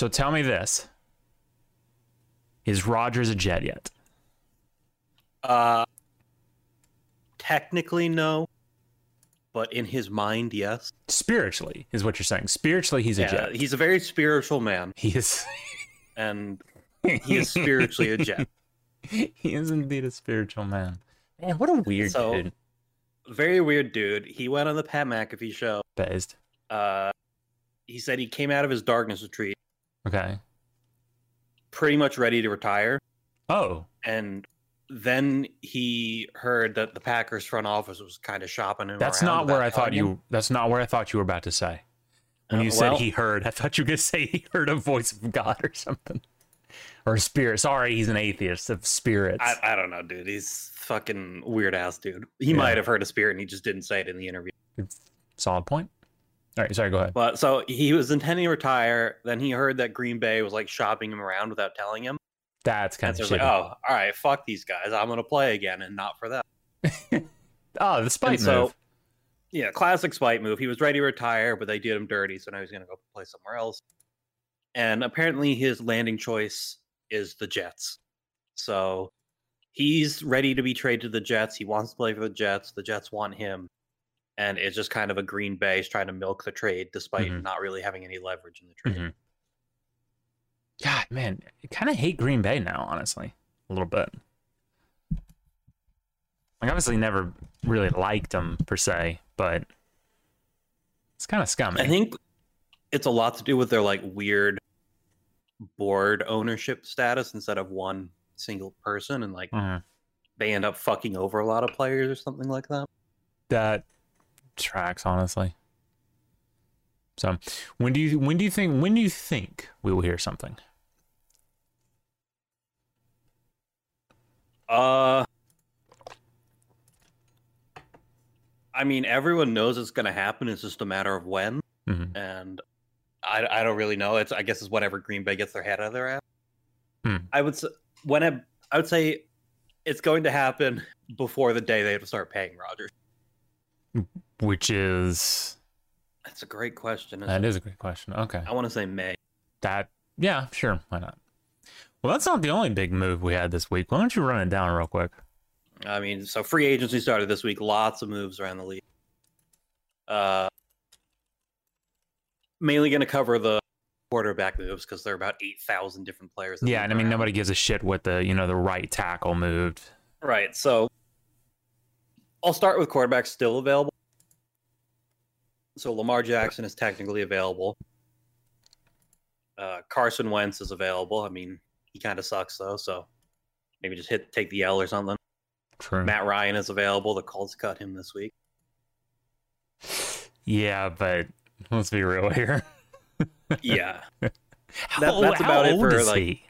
So tell me this: Is Rodgers a Jet yet? Uh, technically no, but in his mind, yes. Spiritually, is what you're saying. Spiritually, he's a Yeah, Jet. he's a very spiritual man, He is. and he is spiritually a jet. he is indeed a spiritual man. Man, what a weird So- dude. Very weird dude. He went on the Pat McAfee show. Based. Uh, he said he came out of his darkness retreat Okay. pretty much ready to retire, Oh, and then he heard that the Packers front office was kind of shopping him. that's not where I thought him. you. That's not where I thought you were about to say. When Uh, you said well- he heard, I thought you were gonna say he heard a voice of God or something, or a spirit. Sorry, he's an atheist of spirits. I, I don't know, dude. He's fucking weird ass dude. He Yeah. might have heard a spirit and he just didn't say it in the interview. Solid point. All right, sorry. Go ahead. But so he was intending to retire. Then he heard that Green Bay was like shopping him around without telling him. That's kind And so of shitty. like, oh, all right, fuck these guys. I'm gonna play again and not for that. oh, the spite And so, move. yeah, classic spite move. He was ready to retire, but they did him dirty, so now he's gonna go play somewhere else. And apparently, his landing choice is the Jets. So he's ready to be traded to the Jets. He wants to play for the Jets. The Jets want him, and it's just kind of a Green Bay's trying to milk the trade, despite Mhm. not really having any leverage in the trade. Mhm. God, man, I kind of hate Green Bay now, honestly, a little bit. Like, obviously, never really liked them per se, but it's kind of scummy. I think it's a lot to do with their like weird board ownership status instead of one single person, and like Mhm. they end up fucking over a lot of players or something like that. that tracks, honestly. So, when do you when do you think when do you think we will hear something? Uh, I mean, everyone knows it's going to happen. It's just a matter of when, Mhm. and I, I don't really know. It's I guess it's whatever Green Bay gets their head out of their ass. Hmm. I would say when it, I would say it's going to happen before the day they have to start paying Rodgers. Which is That's a great question. that is a great question. Okay. I want to say May. That yeah, sure, why not? Well, that's not the only big move we had this week. Why don't you run it down real quick? I mean, so free agency started this week. Lots of moves around the league. Uh, mainly going to cover the quarterback moves because there are about eight thousand different players. Yeah, and I mean around. nobody gives a shit what the you know the right tackle moved. Right. So I'll start with quarterbacks still available. So Lamar Jackson is technically available. Uh, Carson Wentz is available. I mean, he kind of sucks though, so maybe just hit take the L or something. True. Matt Ryan is available. The Colts cut him this week. Yeah, but let's be real here. Yeah. How, That- that's how about it old for, is like- he?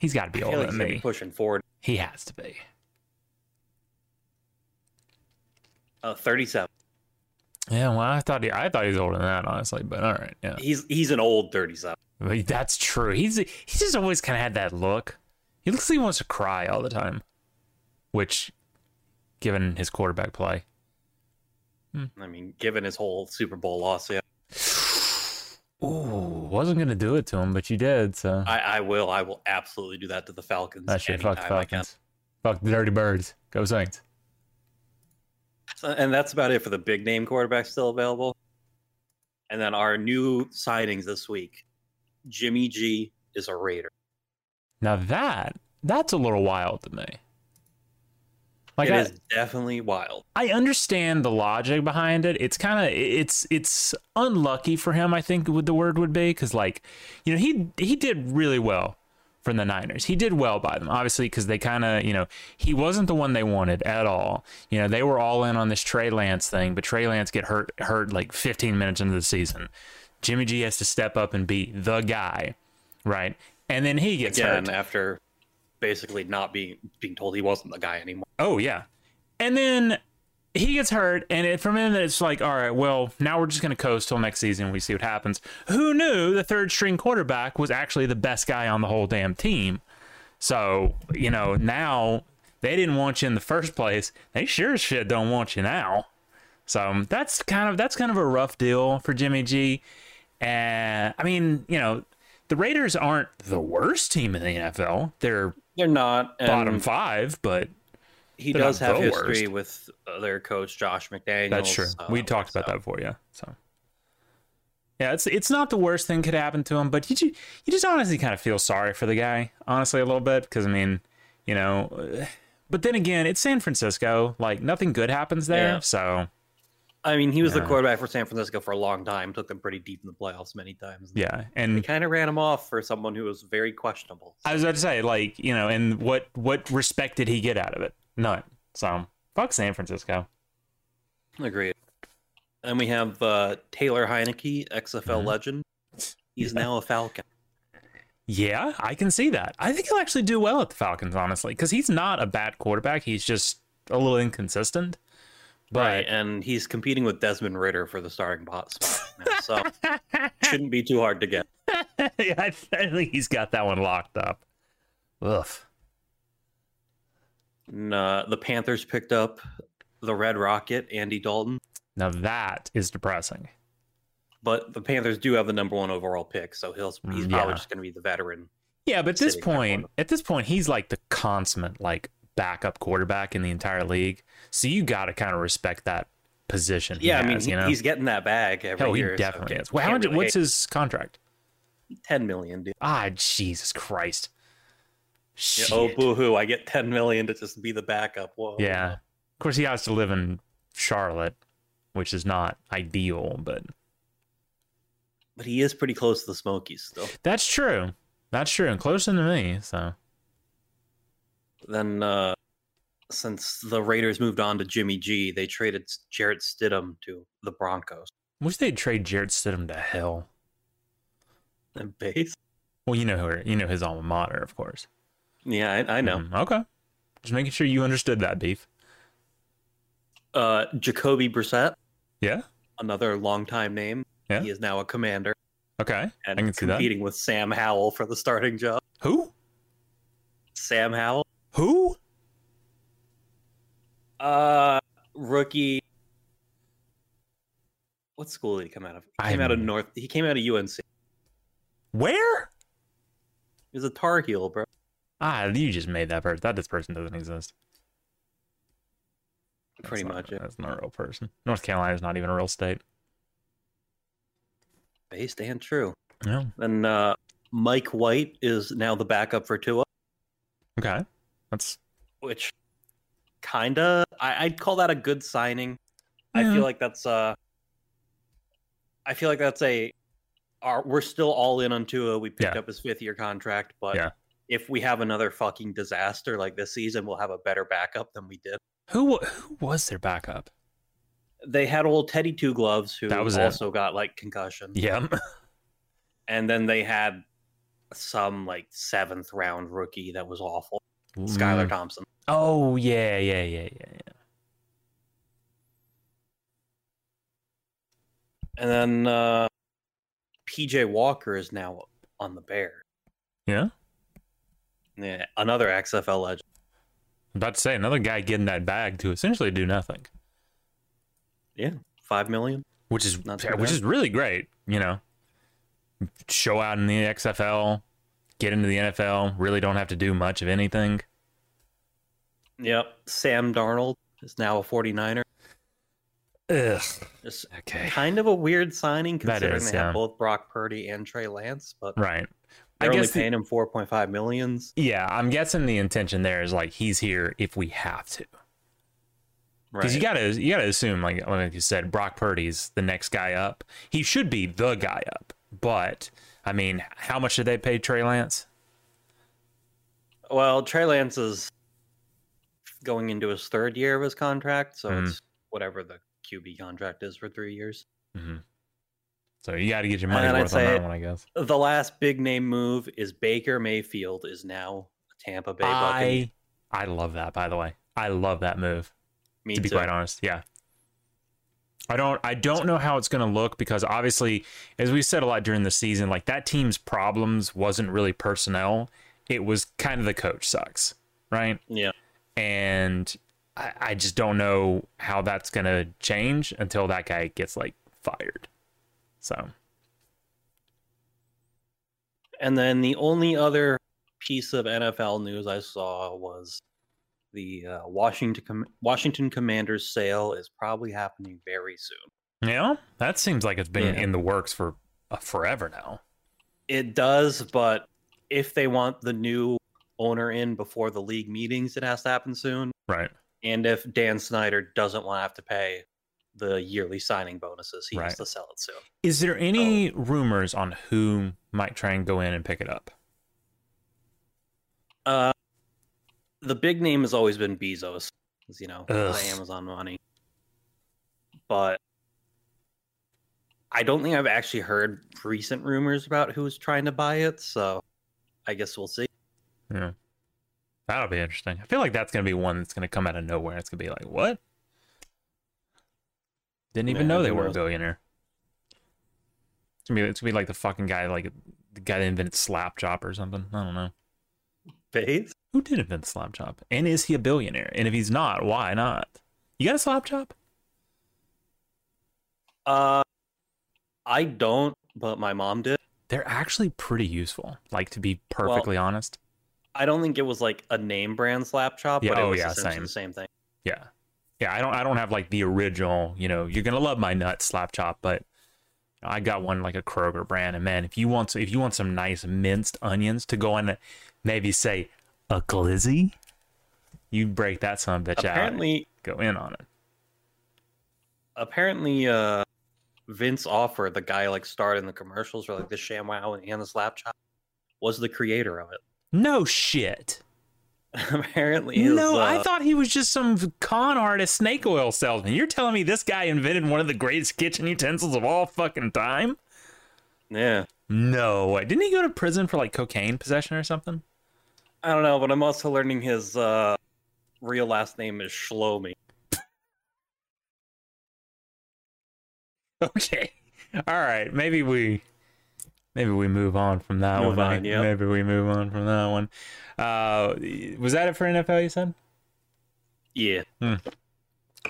He's got to be older like than me. pushing forward. He has to be. Uh, 37. Yeah, well, I thought he, I thought he was older than that, honestly. But all right, yeah, He's he's an old 37. But that's true. He's he's just always kind of had that look. He looks like he wants to cry all the time, which, given his quarterback play, hmm. I mean, given his whole Super Bowl loss, yeah. ooh, wasn't gonna do it to him, but you did. So I, I will. I will absolutely do that to the Falcons. that shit. Fuck the I. Falcons. Fuck the Dirty Birds. Go Saints. So, and that's about it for the big name quarterbacks still available. And then our new signings this week Jimmy G is a Raider. Now that that's a little wild to me. Like It I, is definitely wild. I understand the logic behind it. It's kind of it's it's unlucky for him. I think would the word would be because like you know he he did really well from the Niners. He did well by them, obviously, because they kind of you know he wasn't the one they wanted at all. You know they were all in on this Trey Lance thing, but Trey Lance get hurt hurt like 15 minutes into the season. Jimmy G has to step up and be the guy, right? And then he gets Again, hurt. after basically not being being told he wasn't the guy anymore. Oh yeah, and then he gets hurt, and it, from him it's like, all right, well, now we're just gonna coast till next season. We see what happens. Who knew the third string quarterback was actually the best guy on the whole damn team? So you know now they didn't want you in the first place. They sure as shit don't want you now. So that's kind of that's kind of a rough deal for Jimmy G. And I mean, you know, the Raiders aren't the worst team in the NFL. They're They're not. bottom five, but He does have history worst. with their coach Josh McDaniels. that's true. uh, we talked about so- that before, yeah. So yeah, it's it's not the worst thing could happen to him, but you you just honestly kind of feel sorry for the guy, honestly, a little bit, because I mean, you know, uh, but then again, it's San Francisco. Like nothing good happens there, Yeah. so I mean, he was the quarterback for San Francisco for a long time. Took them pretty deep in the playoffs many times. yeah. They And kind of ran him off for someone who was very questionable. I was about to say, like, you know, and what what respect did he get out of it? None. So fuck San Francisco. Agreed. And we have uh, Taylor Heinicke, XFL Mhm. legend. He's now a Falcon. Yeah, I can see that. I think he'll actually do well at the Falcons, honestly, because he's not a bad quarterback. He's just a little inconsistent. Right, But and he's competing with Desmond Ridder for the starting spot. now, so shouldn't be too hard to get. yeah, I think he's got that one locked up. Ugh. And, uh, the Panthers picked up the Red Rocket, Andy Dalton, Now that is depressing. but the Panthers do have the number one overall pick, so he'll he's Mm, probably yeah. just going to be the veteran. Yeah, but at this point, at this point, he's like the consummate like backup quarterback in the entire league. So you got to kind of respect that position. he Yeah, I mean he- you know, he's getting that bag every hell, he year. so definitely can't- is. Well, how much? really What's his contract? ten million, dude? Ah, Jesus Christ. Yeah, Shit. oh, boohoo! I get ten million to just be the backup. Whoa. Yeah. Of course, he has to live in Charlotte, which is not ideal, but but he is pretty close to the Smokies still. that's true. That's true. And closer to me. So, Then, uh, since the Raiders moved on to Jimmy G, they traded Jarrett Stidham to the Broncos. wish they'd trade Jarrett Stidham to hell. And base? Well, you know who you know his alma mater, of course. Yeah, I, I know. Mhm. Okay. Just making sure you understood that, beef. Uh, Jacoby Brissett, Yeah. another longtime name. Yeah. He is now a commander Okay. and I can see that. competing with Sam Howell for the starting job. Who? Sam Howell, Who? uh, rookie. What school did he come out of? He I came out of North. He came out of UNC. Where? He was a Tar Heel, bro. Ah, you just made that person. That this person doesn't exist. That's Pretty not- much it. That's not a real person. North Carolina is not even a real state. Based and true. No. And uh, Mike White is now the backup for Tua, Okay. That's which kind of I, I'd call that a good signing. I feel like that's uh, I feel like that's a. Our, we're still all in on Tua. We picked Yeah. up his fifth year contract, but Yeah. If we have another fucking disaster like this season, we'll have a better backup than we did. who. Who was their backup? They had old Teddy Two Gloves, who That was it. also got like concussion, Yeah. and then they had some like seventh round rookie that was awful, Skylar Mm. Thompson. Oh yeah, yeah, yeah, yeah, yeah. And then uh, PJ Walker is now on the Bear. Yeah. Yeah, another XFL legend. I'm about to say another guy getting that bag to essentially do nothing, Yeah, five million. which is Not which is really great. You know, show out in the XFL, get into the NFL. Really don't have to do much of anything. Yep. Sam Darnold is now a 49er. Ugh. It's Okay. kind of a weird signing considering is, they have both Brock Purdy and Trey Lance, but Right. I they're only guess the- paying him 4.5 millions. Yeah, I'm guessing the intention there is like he's here if we have to. Right. Because Right. you gotta you gotta assume, like like you said, Brock Purdy's the next guy up. He should be the guy up. But I mean, how much did they pay Trey Lance? well, Trey Lance is going into his third year of his contract, so Mhm. it's whatever the QB contract is for three years. hmm So you got to get your money worth on that one, I guess. The last big name move is Baker Mayfield is now a Tampa Bay Buccaneers. I I love that. By the way, I love that move. Me to be too. quite honest, yeah. I don't I don't know how it's going to look because obviously, as we said a lot during the season, like that team's problems wasn't really personnel. It was kind of the coach sucks, right? Yeah. and I, I just don't know how that's gonna change until that guy gets like fired. So And then the only other piece of NFL news I saw was the uh, Washington Com- Washington Commanders sale is probably happening very soon. Yeah, that seems like it's been Yeah. in the works for uh, forever now. It does, but if they want the new owner in before the league meetings, it has to happen soon. Right. And if Dan Snyder doesn't want to have to pay the yearly signing bonuses, he Right. has to sell it soon. Is there any Oh. rumors on who might try and go in and pick it up? Uh, the big name has always been Bezos, you know, the Amazon money. But I don't think I've actually heard recent rumors about who's trying to buy it, so I guess we'll see. Yeah. That'll be interesting. I feel like that's going to be one that's going to come out of nowhere. It's going to be like, what? Didn't even Yeah, know they were a billionaire. It's to be it's gonna be like the fucking guy, like the guy that invented Slap Chop or something. I don't know. Base? Who did invent Slap Chop? And is he a billionaire? And if he's not, why not? You got a Slap Chop? Uh, I don't, but my mom did. They're actually pretty useful. Like to be perfectly honest. I don't think it was like a name brand slap chop, Yeah, but it oh, was yeah, essentially same. the same thing. Yeah. Yeah, I don't I don't have like the original, you know, you're gonna love my nut slap chop, but I got one like a Kroger brand, and man, if you want if you want some nice minced onions to go it, maybe say a glizzy, you break that son of a bitch Apparently, out, go in on it. apparently, uh, Vince Offer, the guy like starred in the commercials for like the ShamWow and the slap chop, was the creator of it. No shit. apparently, no, I uh, thought he was just some con artist snake oil salesman. You're telling me this guy invented one of the greatest kitchen utensils of all fucking time? yeah. No way. Didn't he go to prison for like cocaine possession or something? I don't know, but I'm also learning his uh, real last name is Shlomi. Okay. All right. Maybe we maybe we move on from that Move one. on, yep. Maybe we move on from that one. Uh was that it for NFL you said? Yeah.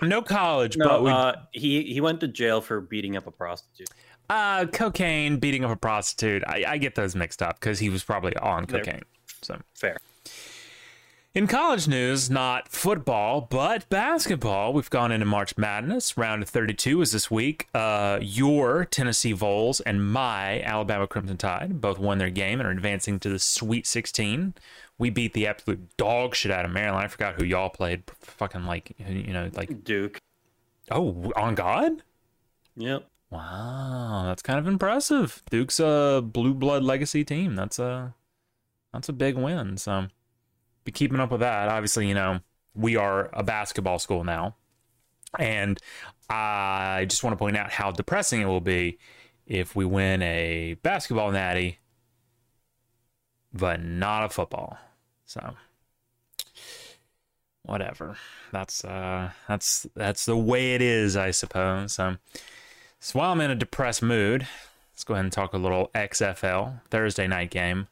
No college, No, but we uh, he he went to jail for beating up a prostitute. uh cocaine, beating up a prostitute. I, I get those mixed up because he was probably on They're- cocaine. So Fair. In college news, not football, but basketball, we've gone into March Madness. Round of 32 is this week. Uh, your Tennessee Vols and my Alabama Crimson Tide both won their game and are advancing to the Sweet 16. We beat the absolute dog shit out of Maryland. I forgot who y'all played. Fucking like, you know, like, Duke. oh, on God? Yep. Wow, that's kind of impressive. Duke's a blue blood legacy team. That's a that's a big win. So be keeping up with that. Obviously, you know, we are a basketball school now. And I just want to point out how depressing it will be if we win a basketball natty, but not a football. So whatever. That's uh that's that's the way it is, I suppose. So so while I'm in a depressed mood, let's go ahead and talk a little XFL Thursday night game.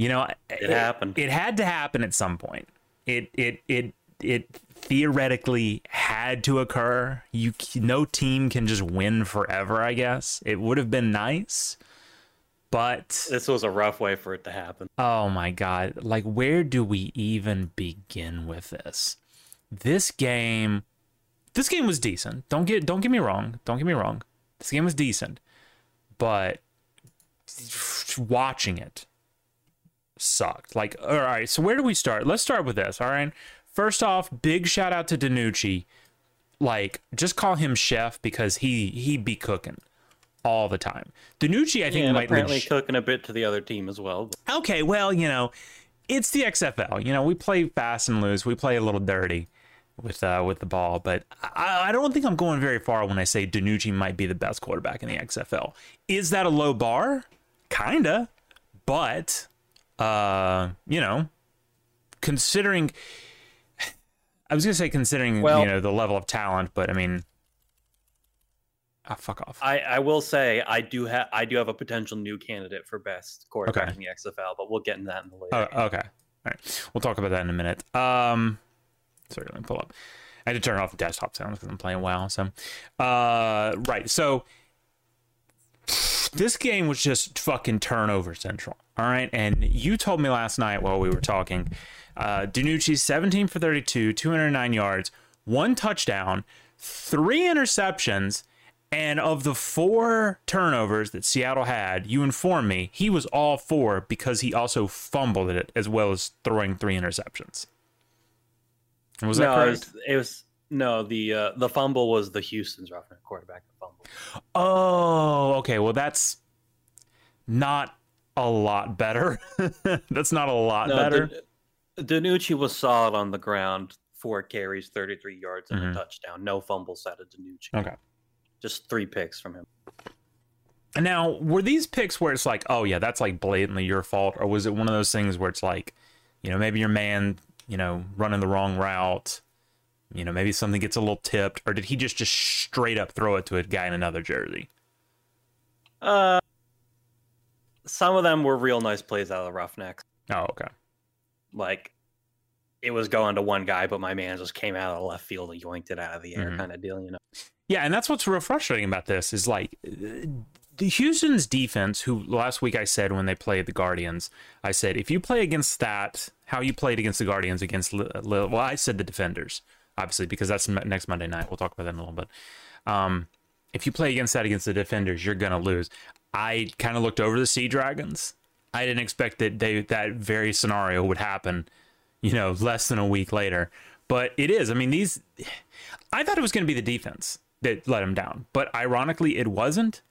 You know, It happened. It had to happen at some point. It it it it theoretically had to occur. You no team can just win forever. I guess it would have been nice, but This was a rough way for it to happen. Oh my god. Like where do we even begin with this? This game this game was decent. Don't get don't get me wrong. Don't get me wrong. This game was decent. But watching it sucked. Like all right, so where do we start? Let's start with this, all right? First off, big shout out to DiNucci. Like just call him chef because he he be cooking all the time. DiNucci I think and might apparently leg- cooking a bit to the other team as well. but- okay, well, you know, it's the XFL. You know, we play fast and loose. We play a little dirty with uh, with the ball, but I, I don't think I'm going very far when I say DiNucci might be the best quarterback in the XFL. Is that a low bar? Kinda, but uh, you know, considering. I was gonna say considering Well- you know the level of talent, but I mean, ah, fuck off. I, I will say I do have I do have a potential new candidate for best quarterback Okay. in the XFL, but we'll get into that in the later. Oh, okay. All right. We'll talk about that in a minute. Um, sorry, let me pull up. I had to turn off the desktop sounds because I'm playing WoW. So, uh, right. So, this game was just fucking turnover central. All right. And you told me last night while we were talking, uh, DiNucci 17 for 32, 209 yards, one touchdown, three interceptions. And of the four turnovers that Seattle had, you informed me he was all four because he also fumbled it as well as throwing three interceptions. Was that no, correct? It was, it was no the uh, the fumble was the Houston's roughneck quarterback that fumbled. Oh, okay. Well, that's not a lot better. that's not a lot No, better. Dan- DiNucci was solid on the ground, four carries, 33 yards, and Mhm. a touchdown. No fumbles out of DiNucci. Okay. Just three picks from him. Now, were these picks where it's like, oh yeah, that's like blatantly your fault, or was it one of those things where it's like, you know, maybe your man, you know, running the wrong route, you know, maybe something gets a little tipped, or did he just just straight up throw it to a guy in another jersey? Uh, some of them were real nice plays out of the Roughnecks. Oh, okay. Like, it was going to one guy, but my man just came out of the left field and yoinked it out of the air, Mhm. kind of deal, you know. Yeah, and that's what's real frustrating about this is like the Houston's defense, who last week I said when they played the Guardians, I said if you play against that, how you played against the Guardians against well, I said the defenders, obviously because that's next Monday night. We'll talk about that in a little bit. Um, if you play against that against the defenders, you're gonna lose. I kind of looked over the Sea Dragons. I didn't expect that they that very scenario would happen, you know, less than a week later. But it is. I mean, these. I thought it was going to be the defense that let them down, but ironically, it wasn't.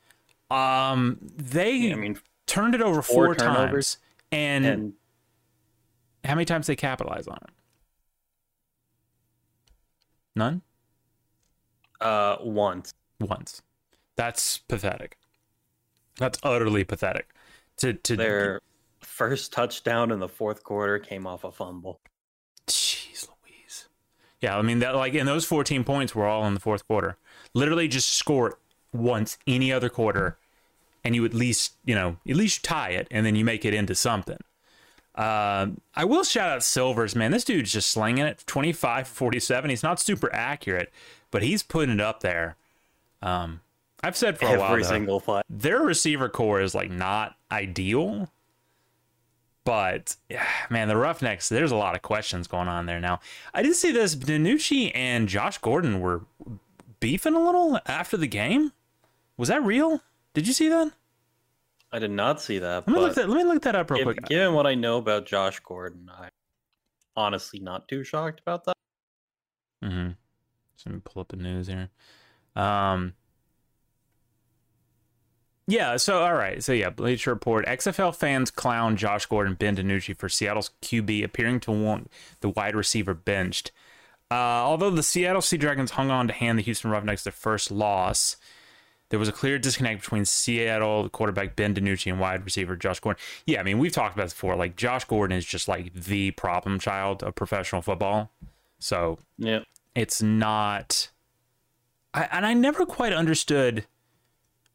Um, they I mean, turned it over four four, times, and, and how many times they capitalize on it? None. uh, once. Once. That's pathetic. That's utterly pathetic. To to Their first touchdown in the fourth quarter came off a fumble. Jeez Louise. Yeah, I mean that like and those 14 points were all in the fourth quarter. Literally just score once any other quarter and you at least, you know, at least tie it and then you make it into something. Uh, I will shout out Silvers, man. This dude's just slinging it 25 47. He's not super accurate, but he's putting it up there. Um, I've said for a while Every single play. their receiver core is like not ideal. But man, the Roughnecks, there's a lot of questions going on there now. I did see this. DiNucci and Josh Gordon were beefing a little after the game. Was that real? Did you see that? I did not see that. Let me but look that. Let me look that up real giv- quick. given what I know about Josh Gordon, I'm honestly not too shocked about that. Mm-hmm. So let me pull up the news here. Um. Yeah. So all right. So yeah, Bleacher Report: XFL fans clown Josh Gordon, Ben DiNucci for Seattle's QB appearing to want the wide receiver benched. Uh, although the Seattle Sea Dragons hung on to hand the Houston Roughnecks their first loss, there was a clear disconnect between Seattle quarterback Ben DiNucci and wide receiver Josh Gordon. Yeah, I mean we've talked about this before. Like Josh Gordon is just like the problem child of professional football. So Yeah. it's not I, and i never quite understood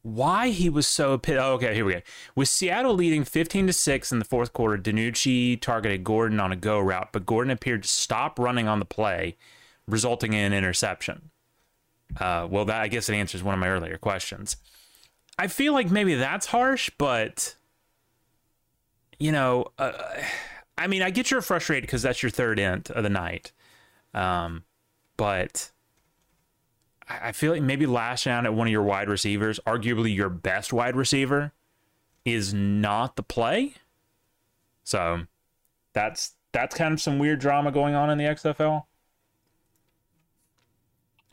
why he was so oh, okay here we go with seattle leading 15 to 6 in the fourth quarter dinucci targeted gordon on a go route but gordon appeared to stop running on the play resulting in an interception uh, well that i guess it answers one of my earlier questions i feel like maybe that's harsh but you know uh, i mean i get you're frustrated because that's your third int of the night um, but I I feel like maybe lashing out at one of your wide receivers, arguably your best wide receiver, is not the play. So that's that's kind of some weird drama going on in the XFL.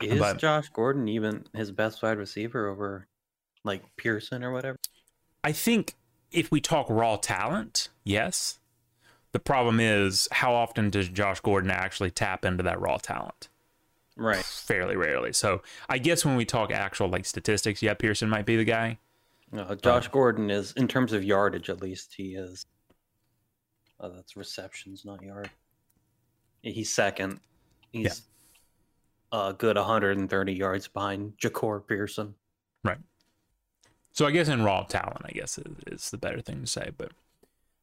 Is But- Josh Gordon even his best wide receiver over like Pearson or whatever? I think if we talk raw talent, yes. The problem is how often does Josh Gordon actually tap into that raw talent? Right. Fairly rarely. So I guess when we talk actual like statistics, yeah, Pearson might be the guy. Uh, Josh Gordon is, in terms of yardage, at least he is. Oh, that's receptions, not yard. He's second. He's a good 130 yards behind Jahcour Pearson. Right. So I guess in raw talent, I guess is, is the better thing to say. But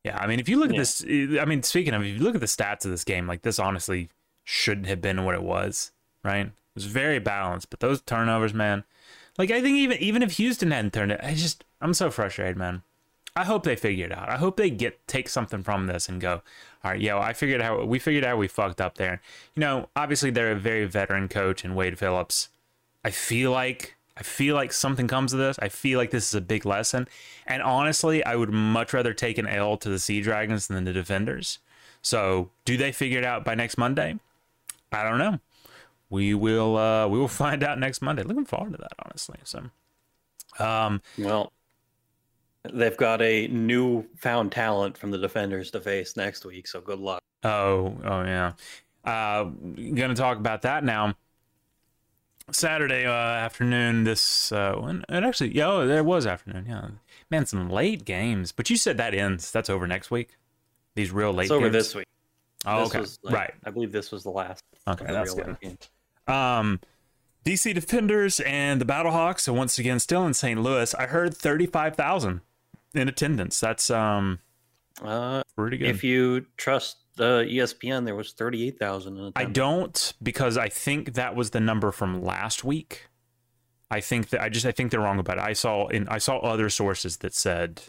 yeah, I mean, if you look at Yeah. this, I mean, speaking of, if you look at the stats of this game, like this honestly shouldn't have been what it was, right? It was very balanced, but those turnovers, man. Like I think even even if Houston hadn't turned it, I just I'm so frustrated, man. I hope they figure it out. I hope they get take something from this and go, all right, yo, I figured out we figured out we fucked up there. You know, obviously they're a very veteran coach and Wade Phillips. I feel like I feel like something comes of this. I feel like this is a big lesson. And honestly, I would much rather take an L to the Sea Dragons than the Defenders. So, do they figure it out by next Monday? I don't know. We will uh we will find out next Monday. Looking forward to that, honestly. So um well they've got a new found talent from the defenders to face next week, so good luck. Oh, oh yeah. Uh gonna talk about that now. Saturday uh, afternoon. This uh, when, it actually, yeah, oh, there was afternoon. Yeah, man, some late games. But you said that ends. That's over next week. These real late. It's over games? this week. Oh, This okay, was, like, right. I believe this was the last. Okay, the that's good. Um, DC Defenders and the Battlehawks are once again still in St. Louis. I heard thirty-five thousand in attendance. That's um Uh, pretty good. if you trust the ESPN, there was thirty-eight thousand. I don't because I think that was the number from last week. I think that I just I think they're wrong about it. I saw in I saw other sources that said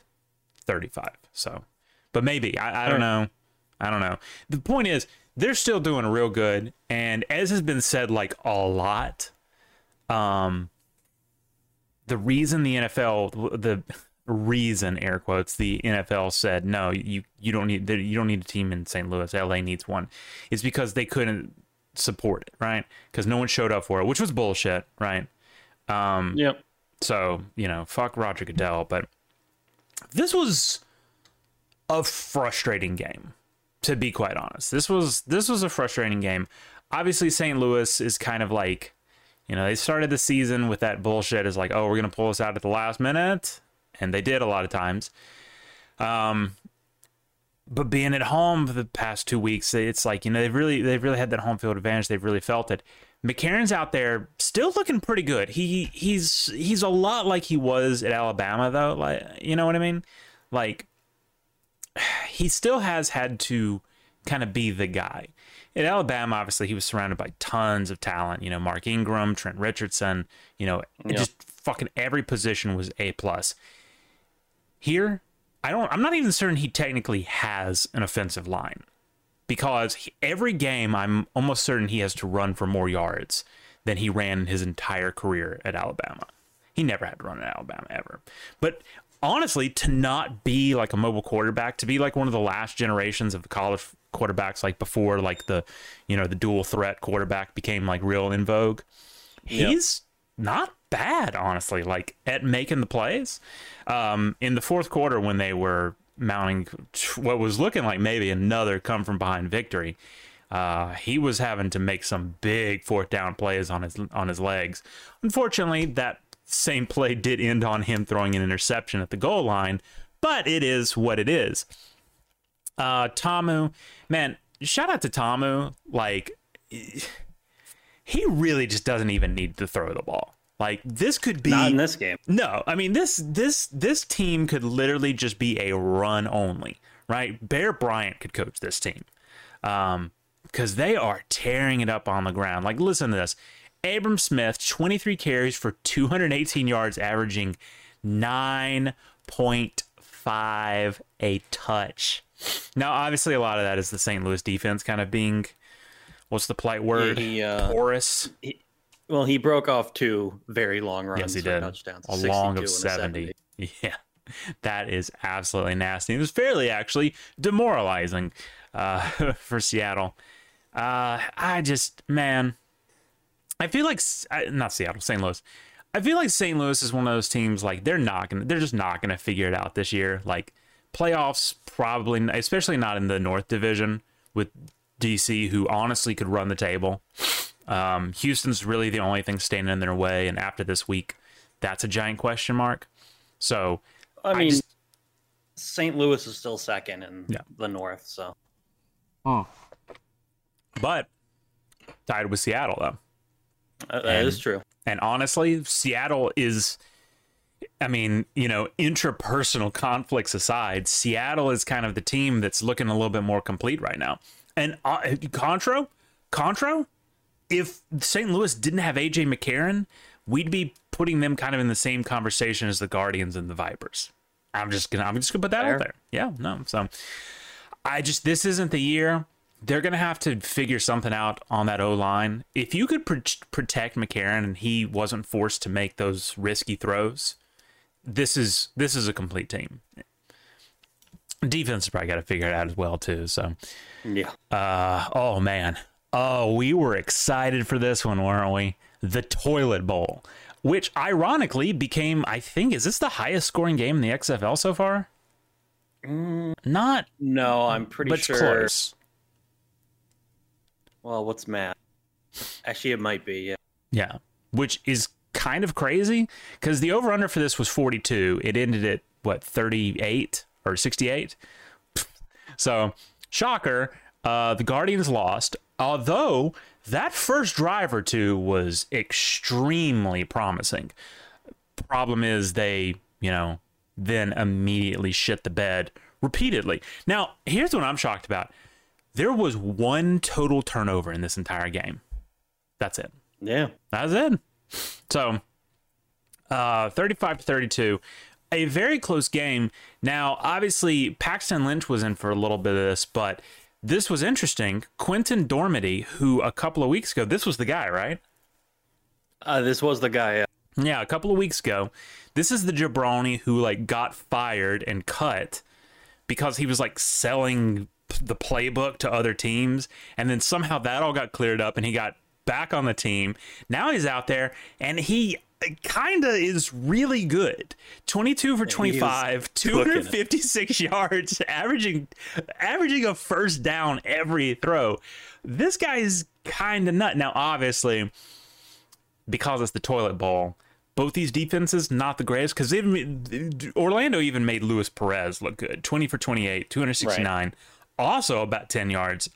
35. So, but maybe I, I don't know. I don't know. The point is they're still doing real good, and as has been said like a lot, um, the reason the NFL the reason air quotes the NFL said no you you don't need you don't need a team in St. Louis LA needs one is because they couldn't support it right because no one showed up for it which was bullshit right um Yep. so you know fuck Roger Goodell but this was a frustrating game to be quite honest this was this was a frustrating game obviously St. Louis is kind of like you know, they started the season with that bullshit is like, oh, we're gonna pull this out at the last minute, and they did a lot of times. Um, but being at home for the past two weeks, it's like you know they've really they've really had that home field advantage. They've really felt it. McCarron's out there still looking pretty good. He he's he's a lot like he was at Alabama though. Like you know what I mean? Like he still has had to kind of be the guy. At Alabama, obviously, he was surrounded by tons of talent. You know, Mark Ingram, Trent Richardson. You know, Yeah. just fucking every position was a plus. Here, I don't. I'm not even certain he technically has an offensive line because he, every game, I'm almost certain he has to run for more yards than he ran in his entire career at Alabama. He never had to run at Alabama ever. But honestly, to not be like a mobile quarterback, to be like one of the last generations of the college quarterbacks, like before, like the you know the dual threat quarterback became like real in vogue. He's not bad, honestly. Like at making the plays. Um, in the fourth quarter, when they were mounting what was looking like maybe another come from behind victory. Uh, he was having to make some big fourth down plays on his on his legs. Unfortunately, that same play did end on him throwing an interception at the goal line, but it is what it is. Uh, Ta'amu, man, shout out to Ta'amu. Like, he really just doesn't even need to throw the ball. Like, this could be Not in this game. no, I mean this this this team could literally just be a run only, right? Bear Bryant could coach this team, um, because they are tearing it up on the ground. Like, listen to this: Abram Smith, twenty three carries for two hundred eighteen yards, averaging nine point five a touch. Now, obviously, a lot of that is the St. Louis defense kind of being, what's the polite word? he, uh, Porous. He, well, he broke off two very long runs. Yes, he for did. Touchdowns, A 62 long of a 70. Yeah. That is absolutely nasty. It was fairly actually demoralizing uh, for Seattle. Uh, I just, man, I feel like, not Seattle, St. Louis. I feel like St. Louis is one of those teams like they're not gonna, they're just not gonna figure it out this year. Like playoffs, probably, especially not in the North Division with DC, who honestly could run the table. Um, Houston's really the only thing standing in their way, and after this week, that's a giant question mark. So I mean, just- St. Louis is still second in Yeah. the North, so Oh. but tied with Seattle though. uh, that is And- true. And honestly, Seattle is I mean, you know, interpersonal conflicts aside, Seattle is kind of the team that's looking a little bit more complete right now. And uh, Contro, Contro, if St. Louis didn't have AJ McCarron, we'd be putting them kind of in the same conversation as the Guardians and the Vipers. I'm just gonna I'm just gonna put that Fair. out there. Yeah, no. So I just this isn't the year. They're gonna have to figure something out on that O line. If you could pr- protect McCarron and he wasn't forced to make those risky throws, this is this is a complete team. Defense probably got to figure it out as well too. So, Yeah. uh, oh man, oh we were excited for this one, weren't we? The Toilet Bowl, which ironically became, I think, is this the highest scoring game in the XFL so far? Not, No, I'm pretty but it's sure. close. Well, what's math? Actually, it might be. Yeah. Yeah, which is kind of crazy because the over under for this was 42. It ended at what 38 or 68. So, shocker, uh, the Guardians lost. Although that first drive or two was extremely promising. Problem is they, you know, then immediately shit the bed repeatedly. Now, here's what I'm shocked about. There was one total turnover in this entire game. That's it. Yeah. That's it. So, uh, 35 to 32, a very close game. Now, obviously, Paxton Lynch was in for a little bit of this, but this was interesting. Quinten Dormady, who a couple of weeks ago, this was the guy, right? Uh, this was the guy. Uh, Yeah, a couple of weeks ago. This is the jabroni who like got fired and cut because he was like selling the playbook to other teams and then somehow that all got cleared up and he got back on the team. Now he's out there and he kind of is really good. 22 for 25, 256 yards, averaging averaging a first down every throw. This guy's kind of nut. Now obviously because it's the toilet bowl. Both these defenses not the greatest because Orlando even made Luis Perez look good. Twenty for twenty-eight, two hundred sixty-nine, also about ten yards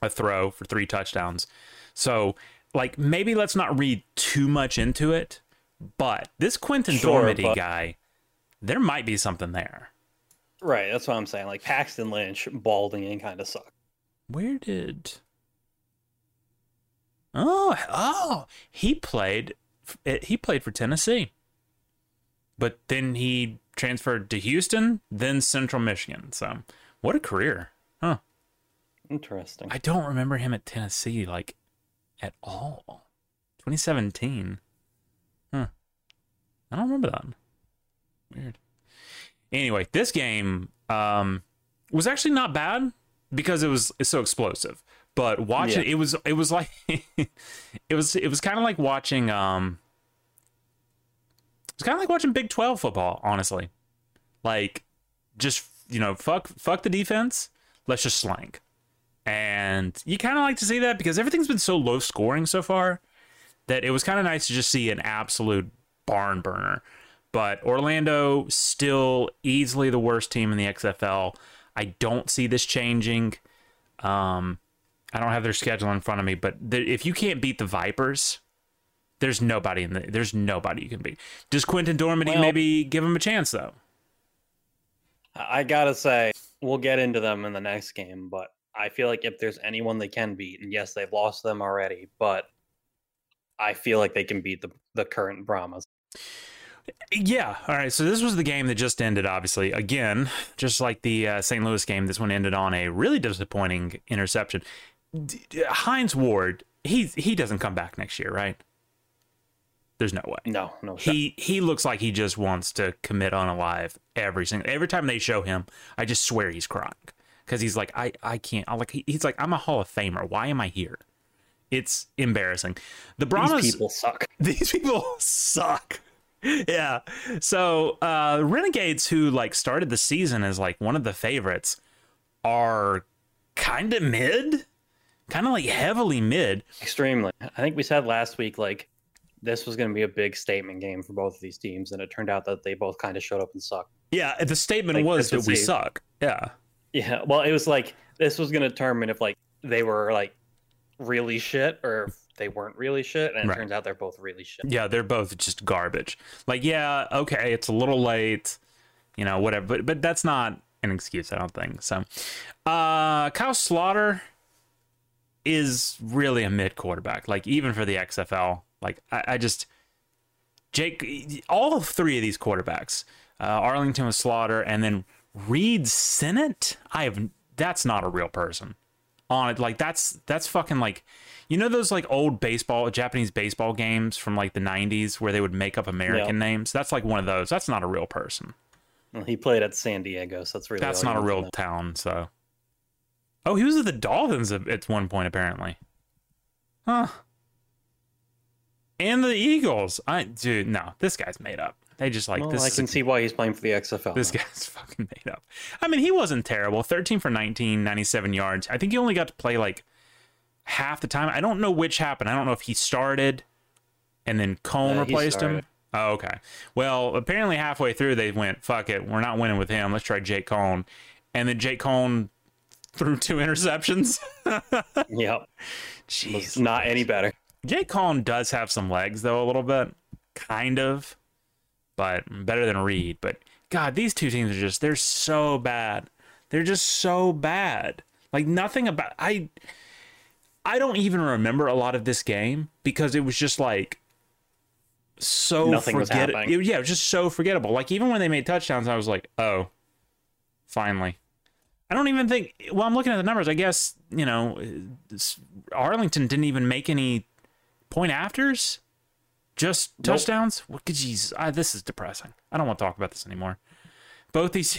a throw for three touchdowns. So, like, maybe let's not read too much into it. But this Quinten Sure, Dormady but- guy, there might be something there. right. That's what I'm saying. Like Paxton Lynch, balding and kind of sucked. Where did? Oh, oh, he played. Eh, he played for Tennessee, but then he transferred to Houston, then Central Michigan. So, what a career, huh? Interesting. I don't remember him at Tennessee like at all. 2017. Huh. I don't remember that. Weird. Anyway, this game um, was actually not bad because it was it's so explosive. But watching Yeah. it was it was like it was it was kind of like watching um it's kind of like watching Big 12 football, honestly. Like just you know, fuck fuck the defense, let's just slang. And you kind of like to see that because everything's been so low scoring so far that it was kind of nice to just see an absolute barn burner. But Orlando still easily the worst team in the XFL. I don't see this changing. Um, I don't have their schedule in front of me, but the, if you can't beat the Vipers, there's nobody in the there's nobody you can beat. Does Quinten Dormady Well- maybe give him a chance though? I I gotta say, we'll get into them in the next game, but I feel like if there's anyone they can beat, and yes, they've lost them already, but I feel like they can beat the the current Brahmas. Yeah. All right. So this was the game that just ended. Obviously, again, just like the uh, St. Louis game, this one ended on a really disappointing interception. D- D- Hines Ward, he he doesn't come back next year, right? There's no way. No, no shot. He he looks like he just wants to commit on alive every single every time they show him. I just swear he's crying because he's like I I can't. I like he's like I'm a Hall of Famer. Why am I here? It's embarrassing. The Brahmas These people suck. these people suck. Yeah. So uh Renegades who like started the season as like one of the favorites are kind of mid, kind of like heavily mid. Extremely. I think we said last week like this was going to be a big statement game for both of these teams, and it turned out that they both kind of showed up and sucked. Yeah, the statement Like was that we suck. Yeah. Yeah, well, it was like this was going to determine if like they were like really shit or if they weren't really shit, and it Right. turns out they're both really shit. Yeah, they're both just garbage. Like, yeah, okay, it's a little late, you know, whatever, but but that's not an excuse, I don't think. So, uh Kyle Sloter is really a mid quarterback. Like even for the XFL, like I, I just Jake, all three of these quarterbacks, uh, Arlington with Sloter, and then Reid Sinnett. I have that's not a real person. On it, like that's that's fucking like, you know those like old baseball, Japanese baseball games from like the '90s where they would make up American Yeah. names. That's like one of those. That's not a real person. Well, he played at San Diego, so that's really That's not a you need to real town. So, oh, he was at the Dolphins at one point apparently. Huh. And the Eagles. I dude, no, this guy's made up. They just like Well, this. I can a- see why he's playing for the XFL. This now. guy's fucking made up. I mean, he wasn't terrible. 13 for 19, 97 yards. I think he only got to play like half the time. I don't know which happened. I don't know if he started and then Coan Yeah, replaced him. Oh, okay. Well, apparently halfway through they went, fuck it, we're not winning with him. Let's try Jake Coan. And then Jake Coan threw two interceptions. Yep, Jeez. not any better. Jake Collin does have some legs though, a little bit, kind of, but better than Reid. But God, these two teams are just—they're so bad. They're just so bad. Like nothing about I. I don't even remember a lot of this game because it was just like so Nothing was forget- it- yeah, it was just so forgettable. Like even when they made touchdowns, I was like, oh, finally. I don't even think. Well, I'm looking at the numbers. I guess you know, this- Arlington didn't even make any point afters, just Nope. touchdowns. What? Jeez, I, this is depressing. I don't want to talk about this anymore. Both these,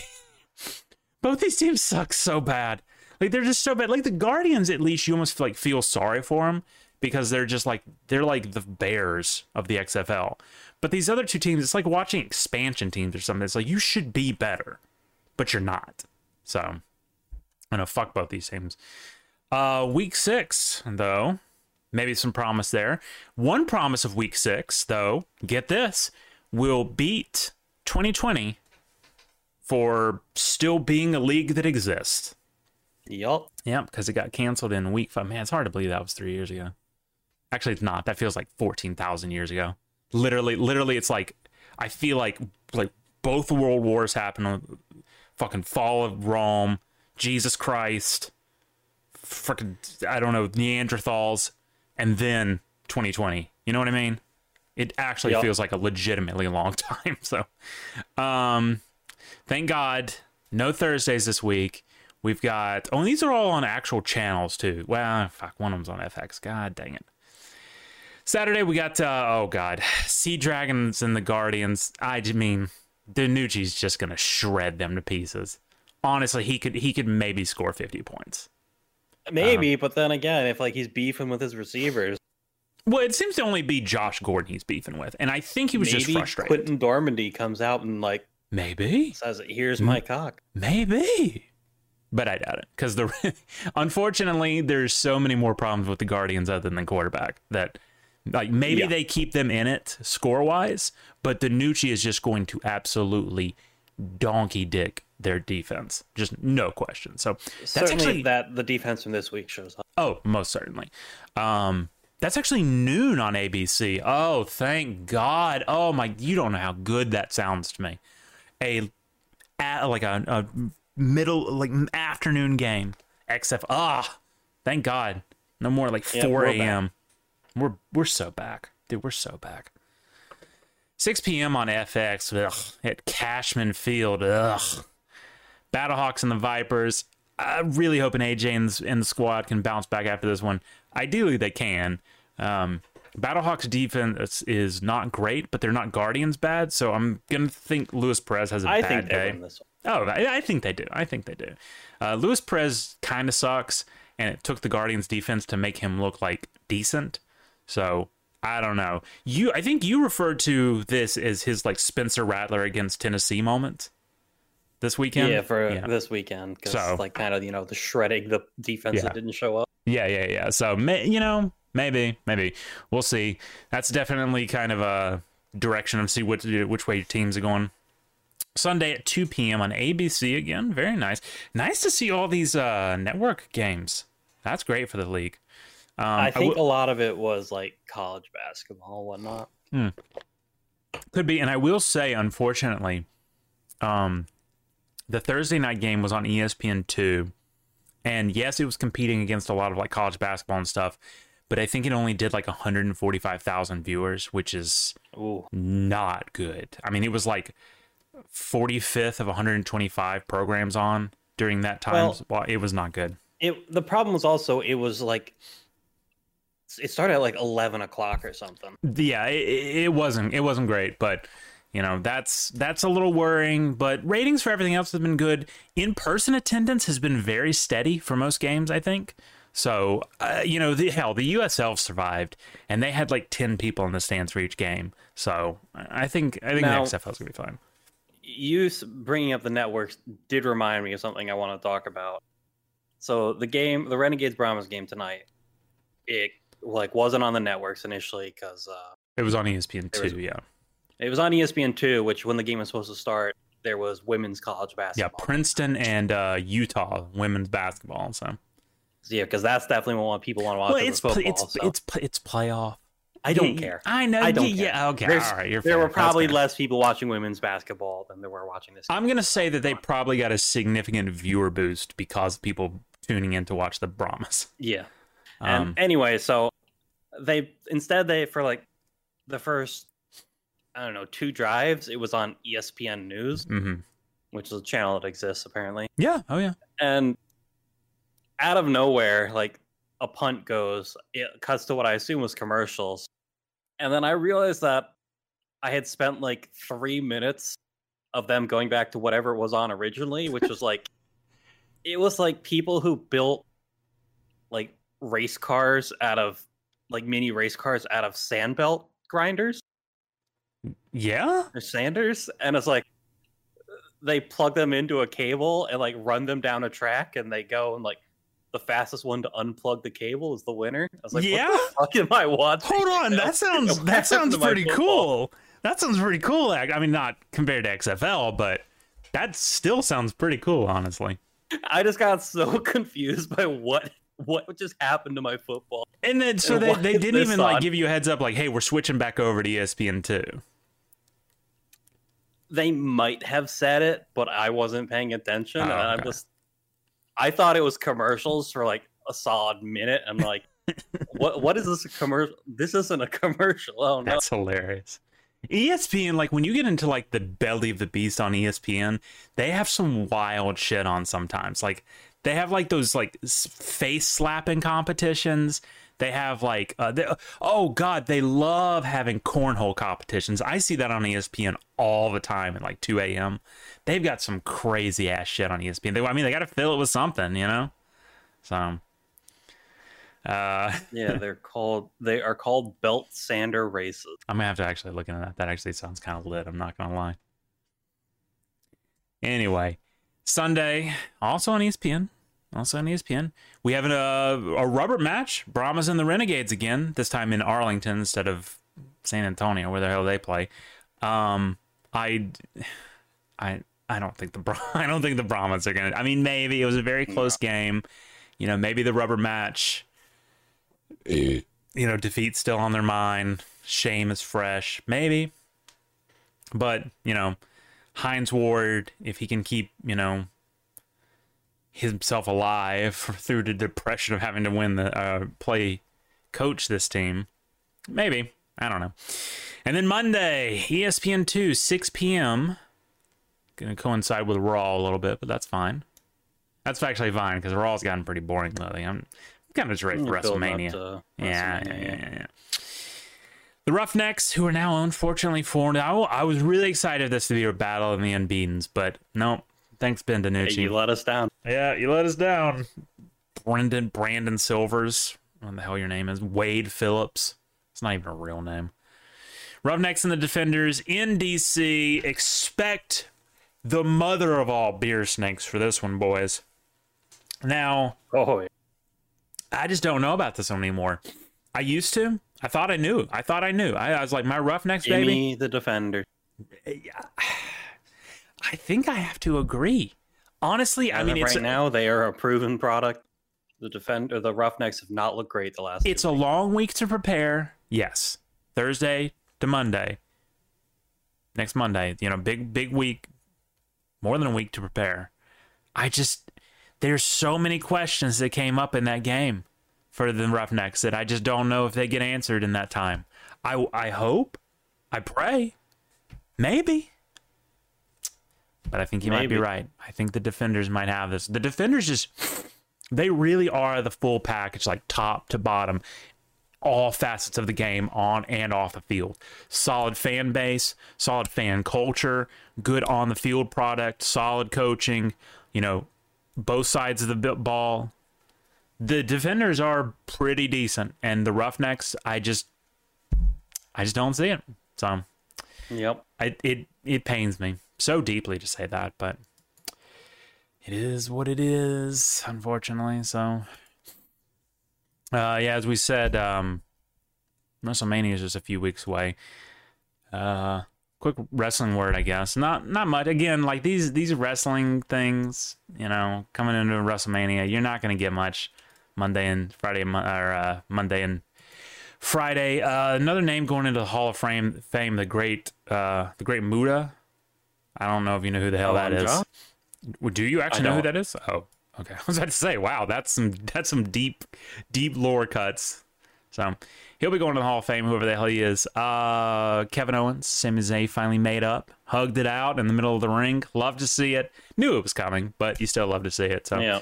both these teams suck so bad. Like they're just so bad. Like the Guardians, at least you almost like feel sorry for them because they're just like they're like the Bears of the XFL. But these other two teams, it's like watching expansion teams or something. It's like you should be better, but you're not. So I know fuck both these teams. Uh, week six, though, maybe some promise there. One promise of week six, though, get this, will beat 2020 for still being a league that exists. Yup. Yep, because it got canceled in week five. Man, it's hard to believe that was three years ago. Actually, it's not. That feels like 14,000 years ago. Literally, literally, it's like, I feel like, like both world wars happened. Uh, fucking fall of Rome, Jesus Christ, freaking, I don't know, Neanderthals, and then 2020. You know what I mean? It actually Yup. feels like a legitimately long time. So, um, thank God, no Thursdays this week. We've got oh, these are all on actual channels too. Well, fuck, one of them's on FX. God dang it. Saturday we got uh, oh god, Sea Dragons and the Guardians. I mean, DiNucci's just gonna shred them to pieces. Honestly, he could he could maybe score fifty points. Uh-huh. Maybe, but then again, if like he's beefing with his receivers, Well, it seems to only be Josh Gordon he's beefing with, and I think he was just frustrated. Quinten Dormady comes out and like Maybe. says, "Here's my cock." Maybe. But I doubt it because the unfortunately there's so many more problems with the Guardians other than the quarterback that like maybe Yeah. they keep them in it score wise, but DiNucci is just going to absolutely donkey dick their defense, just no question. So that's Certainly, actually that the defense from this week shows up. oh most certainly. Um, that's actually noon on ABC. Oh, thank God. Oh my, you don't know how good that sounds to me. A, a like a, a middle like afternoon game. XF. Ah, thank God. No more like Yeah, 4 we're a.m. We're we're so back, dude. We're so back. 6 p.m. on FX ugh, at Cashman Field. Ugh. Battlehawks and the Vipers. I'm really hoping AJ and, the- and the squad can bounce back after this one. Ideally, they can. Um, Battlehawks defense is not great, but they're not Guardians bad. So I'm gonna think Luis Perez has a I bad day. win this one. Oh, I, I think they do. I think they do. Uh, Luis Perez kind of sucks, and it took the Guardians defense to make him look like decent. So I don't know. You, I think you referred to this as his like Spencer Rattler against Tennessee moment this weekend. Yeah, for yeah. this weekend, because So- like kind of you know the shredding the defense Yeah. that didn't show up. Yeah, yeah, yeah. So, may, you know, maybe, maybe we'll see. That's definitely kind of a direction of see which which way teams are going. Sunday at 2 p.m. on ABC again. Very nice. Nice to see all these uh, network games. That's great for the league. Um, I think will- a lot of it was like college basketball and whatnot. Could be, and I will say, unfortunately, um, the Thursday night game was on ESPN two, and yes, it was competing against a lot of like college basketball and stuff. but I think it only did like 145,000 viewers, which is Ooh. not good. I mean, it was like 45th of 125 programs on during that time. Well- Well, it was not good. It the problem was also it was like it started at like eleven o'clock or something. yeah it, it wasn't it wasn't great but you know that's that's a little worrying but ratings for everything else have been good. In-person attendance has been very steady for most games i think. So uh, you know the hell the usl survived and they had like 10 people in the stands for each game. So i think i think Now- the xfl's gonna be fine. You bringing up the networks did remind me of something I want to talk about. So the game, the Renegades Brahmas game tonight, it like wasn't on the networks initially because uh, it was on espn There was- 2 yeah it was on ESPN two, which when the game was supposed to start, there was women's college basketball. yeah princeton and uh, utah women's basketball so yeah, because that's definitely what people want to watch. well it's football, it's so it's it's playoff I don't Yeah, care. I know. I don't yeah, care. yeah, okay. There's- all right. You're there fair. were probably less people watching women's basketball than there were watching this. I'm gonna say that they probably got a significant viewer boost because people tuning in to watch the Brahmas. Yeah. And Um, anyway, so they instead they for like the first I don't know two drives, it was on ESPN News, mm-hmm. which is a channel that exists apparently. Yeah. Oh yeah. And out of nowhere, like a punt goes, it cuts to what I assume was commercials, and then I realized that I had spent like three minutes of them going back to whatever it was on originally, which was like it was like people who built like race cars out of like mini race cars out of sandbelt grinders Yeah. or sanders and it's like they plug them into a cable and like run them down a track and they go and like the fastest one to unplug the cable is the winner. I was like, Yeah? what the fuck am I watching? Hold on. That sounds that sounds pretty cool. That sounds pretty cool. I I mean, not compared to XFL, but that still sounds pretty cool, honestly. I just got so confused by what what just happened to my football. And then so And they, they didn't even like give you a heads up, like, hey, we're switching back over to ESPN two. They might have said it, but I wasn't paying attention. Oh, and I okay. was I thought it was commercials for like a solid minute. I'm like, what what is this a commercial? This isn't a commercial. Oh no. That's hilarious. ESPN, like when you get into like the belly of the beast on ESPN, they have some wild shit on sometimes. Like they have like those like face slapping competitions. They have like uh, they, oh god, they love having cornhole competitions. I see that on ESPN all the time at like 2 a.m. They've got some crazy ass shit on ESPN. They, I mean, they got to fill it with something, you know. So, uh, Yeah, they're called they are called belt sander races. I'm gonna have to actually look into that. That actually sounds kind of lit. I'm not gonna lie. Anyway, Sunday also on ESPN. Also on ESPN, we have a, a rubber match. Brahmas and the Renegades again. This time in Arlington instead of San Antonio, where the hell they play. Um, I, I, I don't think the I don't think the Brahmas are gonna. I mean, maybe it was a very close game. You know, maybe the rubber match you know, defeat's still on their mind. Shame is fresh, maybe. But, you know, Hines Ward, if he can keep, you know, himself alive through the depression of having to win the uh, play coach this team, maybe. I don't know. And then Monday, ESPN 2, 6 p.m. Going to coincide with Raw a little bit, but that's fine. That's actually fine because Raw's gotten pretty boring lately. I'm kind of just ready for WrestleMania. to Yeah, yeah, WrestleMania, yeah, yeah, yeah. The Roughnecks, who are now unfortunately four. I, I was really excited this to be a battle of the unbeatens, but no. Thanks, Ben Hey, DiNucci. you let us down. yeah, you let us down. Brendan Brandon Silvers, what the hell your name is? Wade Phillips. It's not even a real name. Roughnecks and the Defenders in DC. Expect the mother of all beer snakes for this one, boys. Now, Oh, yeah. I just don't know about this one anymore. I used to. I thought I knew. I thought I knew. I, I was like, my Roughnecks, baby. Jimmy the defender. I think I have to agree. Honestly, I mean, right now they are a proven product. The defender, the Roughnecks have not looked great the last. it's a weeks. long week to prepare. Yes, Thursday to Monday. Next Monday, you know, big big week. More than a week to prepare. I just there's so many questions that came up in that game for the Roughnecks that I just don't know if they get answered in that time. I I hope, I pray, maybe. But I think you might be right. I think the defenders might have this. The defenders just they really are the full package, like top to bottom, all facets of the game on and off the field. Solid fan base, solid fan culture, good on the field product, solid coaching, you know, both sides of the ball. The defenders are pretty decent, and the Roughnecks, I just, I just don't see it. So, Yep. I, it it pains me so deeply to say that, but it is what it is, unfortunately. So, uh, yeah, as we said, um, WrestleMania is just a few weeks away. Uh, quick wrestling word, I guess. Not not much. Again, like these these wrestling things, you know, coming into WrestleMania, you're not going to get much Monday and Friday or uh, Monday and Friday. Uh, another name going into the Hall of Fame, fame the great uh, the great Muta. I don't know if you know who the hell that is. Do you actually know who that is? Oh, okay. I was about to say, wow, that's some that's some deep deep lore cuts. So he'll be going to the Hall of Fame, whoever the hell he is. Uh, Kevin Owens, Sami Zayn finally made up, hugged it out in the middle of the ring. Love to see it. Knew it was coming, but you still love to see it. So Yeah.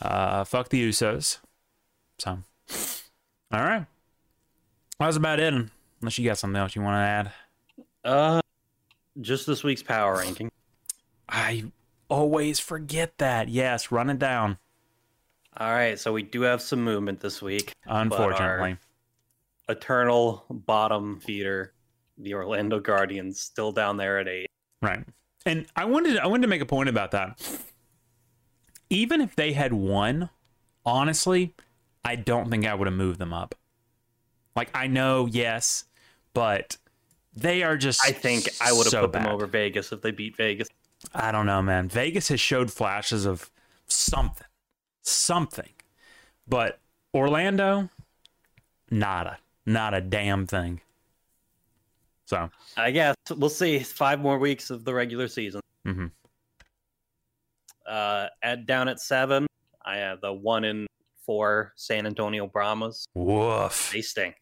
uh, fuck the Usos. So, all right. That was about it. Unless you got something else you want to add. Uh, just this week's power ranking. I always forget that. Yes, run it down. All right, so we do have some movement this week. Unfortunately. Eternal bottom feeder, the Orlando Guardians, still down there at eight. Right. And I wanted I wanted to make a point about that. Even if they had won, honestly, I don't think I would have moved them up. Like I know, yes, but they are just I think I would have so put bad. them over Vegas if they beat Vegas. I don't know, man. Vegas has showed flashes of something. Something. But Orlando, nada. Not a damn thing. So, I guess we'll see. Five more weeks of the regular season. Mm-hmm. Uh, at down at seven, I have the one in four San Antonio Brahmas. woof. They stink.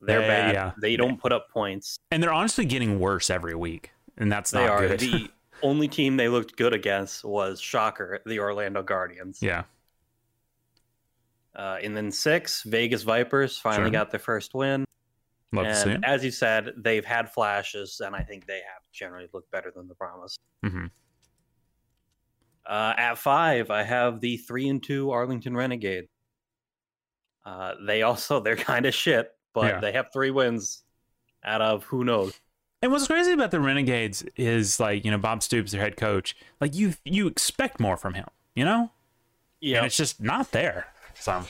They're They- bad. yeah. They don't put up points. And they're honestly getting worse every week. And that's They not are good. the only team they looked good against was shocker the Orlando Guardians. yeah. Uh, and then six Vegas Vipers finally Sure. got their first win. Love to see and as you said, they've had flashes, and I think they have generally looked better than the Brahmas. hmm Uh, at five, I have the three and two Arlington Renegade. Uh, they also they're kind of shit, but Yeah. they have three wins out of who knows. And what's crazy about the Renegades is like, you know, Bob Stoops, their head coach, like you you expect more from him, you know? Yeah, And it's just not there. So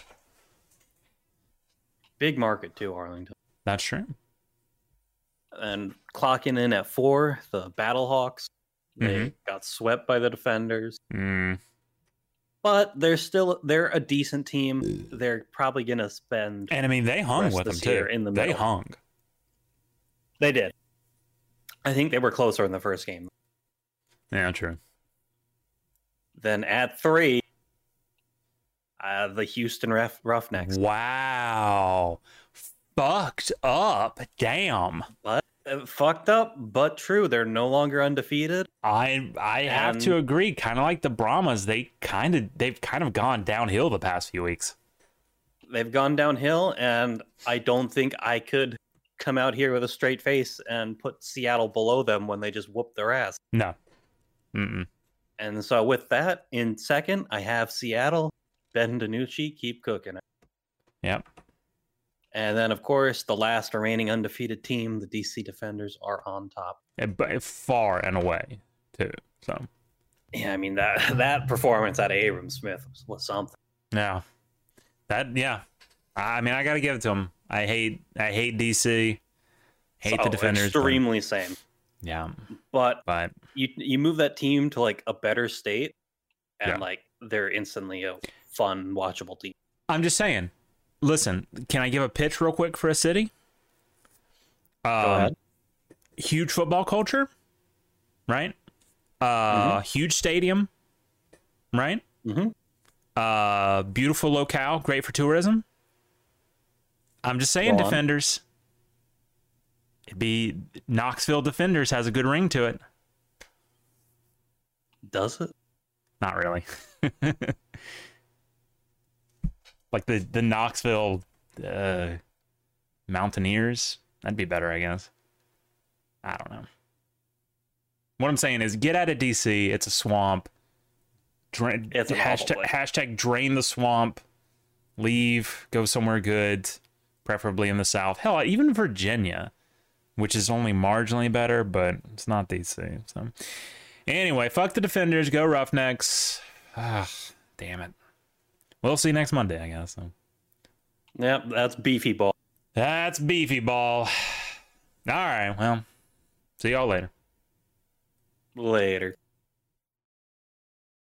big market too, Arlington. that's true. And clocking in at four, the Battlehawks. They Mhm. got swept by the defenders, Mm, but they're still they're a decent team. They're probably gonna spend. and I mean they hung Rest with them too. in the they hung. They did. I think they were closer in the first game. Yeah, true. Then at three, uh, the Houston Rough- Roughnecks. Wow. Fucked up. Damn. But uh, fucked up, but true. They're no longer undefeated. I I have to agree. Kind of like the Brahmas, they kind of they've kind of gone downhill the past few weeks. They've gone downhill, and I don't think I could come out here with a straight face and put Seattle below them when they just whoop their ass. No. Mm-mm. And so with that, in second, I have Seattle. Ben DiNucci, keep cooking it. Yep. And then, of course, the last remaining undefeated team, the DC Defenders, are on top. And- But eh, far and away too. So Yeah, I mean that that performance out of Abram Smith was, was something. yeah, that yeah. I mean, I got to give it to him. I hate I hate DC. Hate Oh, the defenders. but- Extremely same. yeah, But but you you move that team to like a better state, and Yeah. like they're instantly a fun, watchable team. I'm just saying. Listen, can I give a pitch real quick for a city? Go Um, ahead. Huge football culture, right? Uh, huge stadium, right? Mm-hmm. Uh, beautiful locale, great for tourism, I'm just saying, Go defenders. It'd be Knoxville Defenders has a good ring to it. Does it? Not really. like the the Knoxville uh, Mountaineers. That'd be better, I guess. I don't know. What I'm saying is, get out of DC. It's a swamp. Drain, It's hashtag, hashtag drain the swamp. Leave. Go somewhere good, preferably in the South. Hell, even Virginia, which is only marginally better, but it's not DC. So, anyway, fuck the defenders. Go Roughnecks. Ah, damn it. We'll see next Monday, I guess. So. Yep, that's beefy ball. That's beefy ball. All right. Well, see y'all later. Later.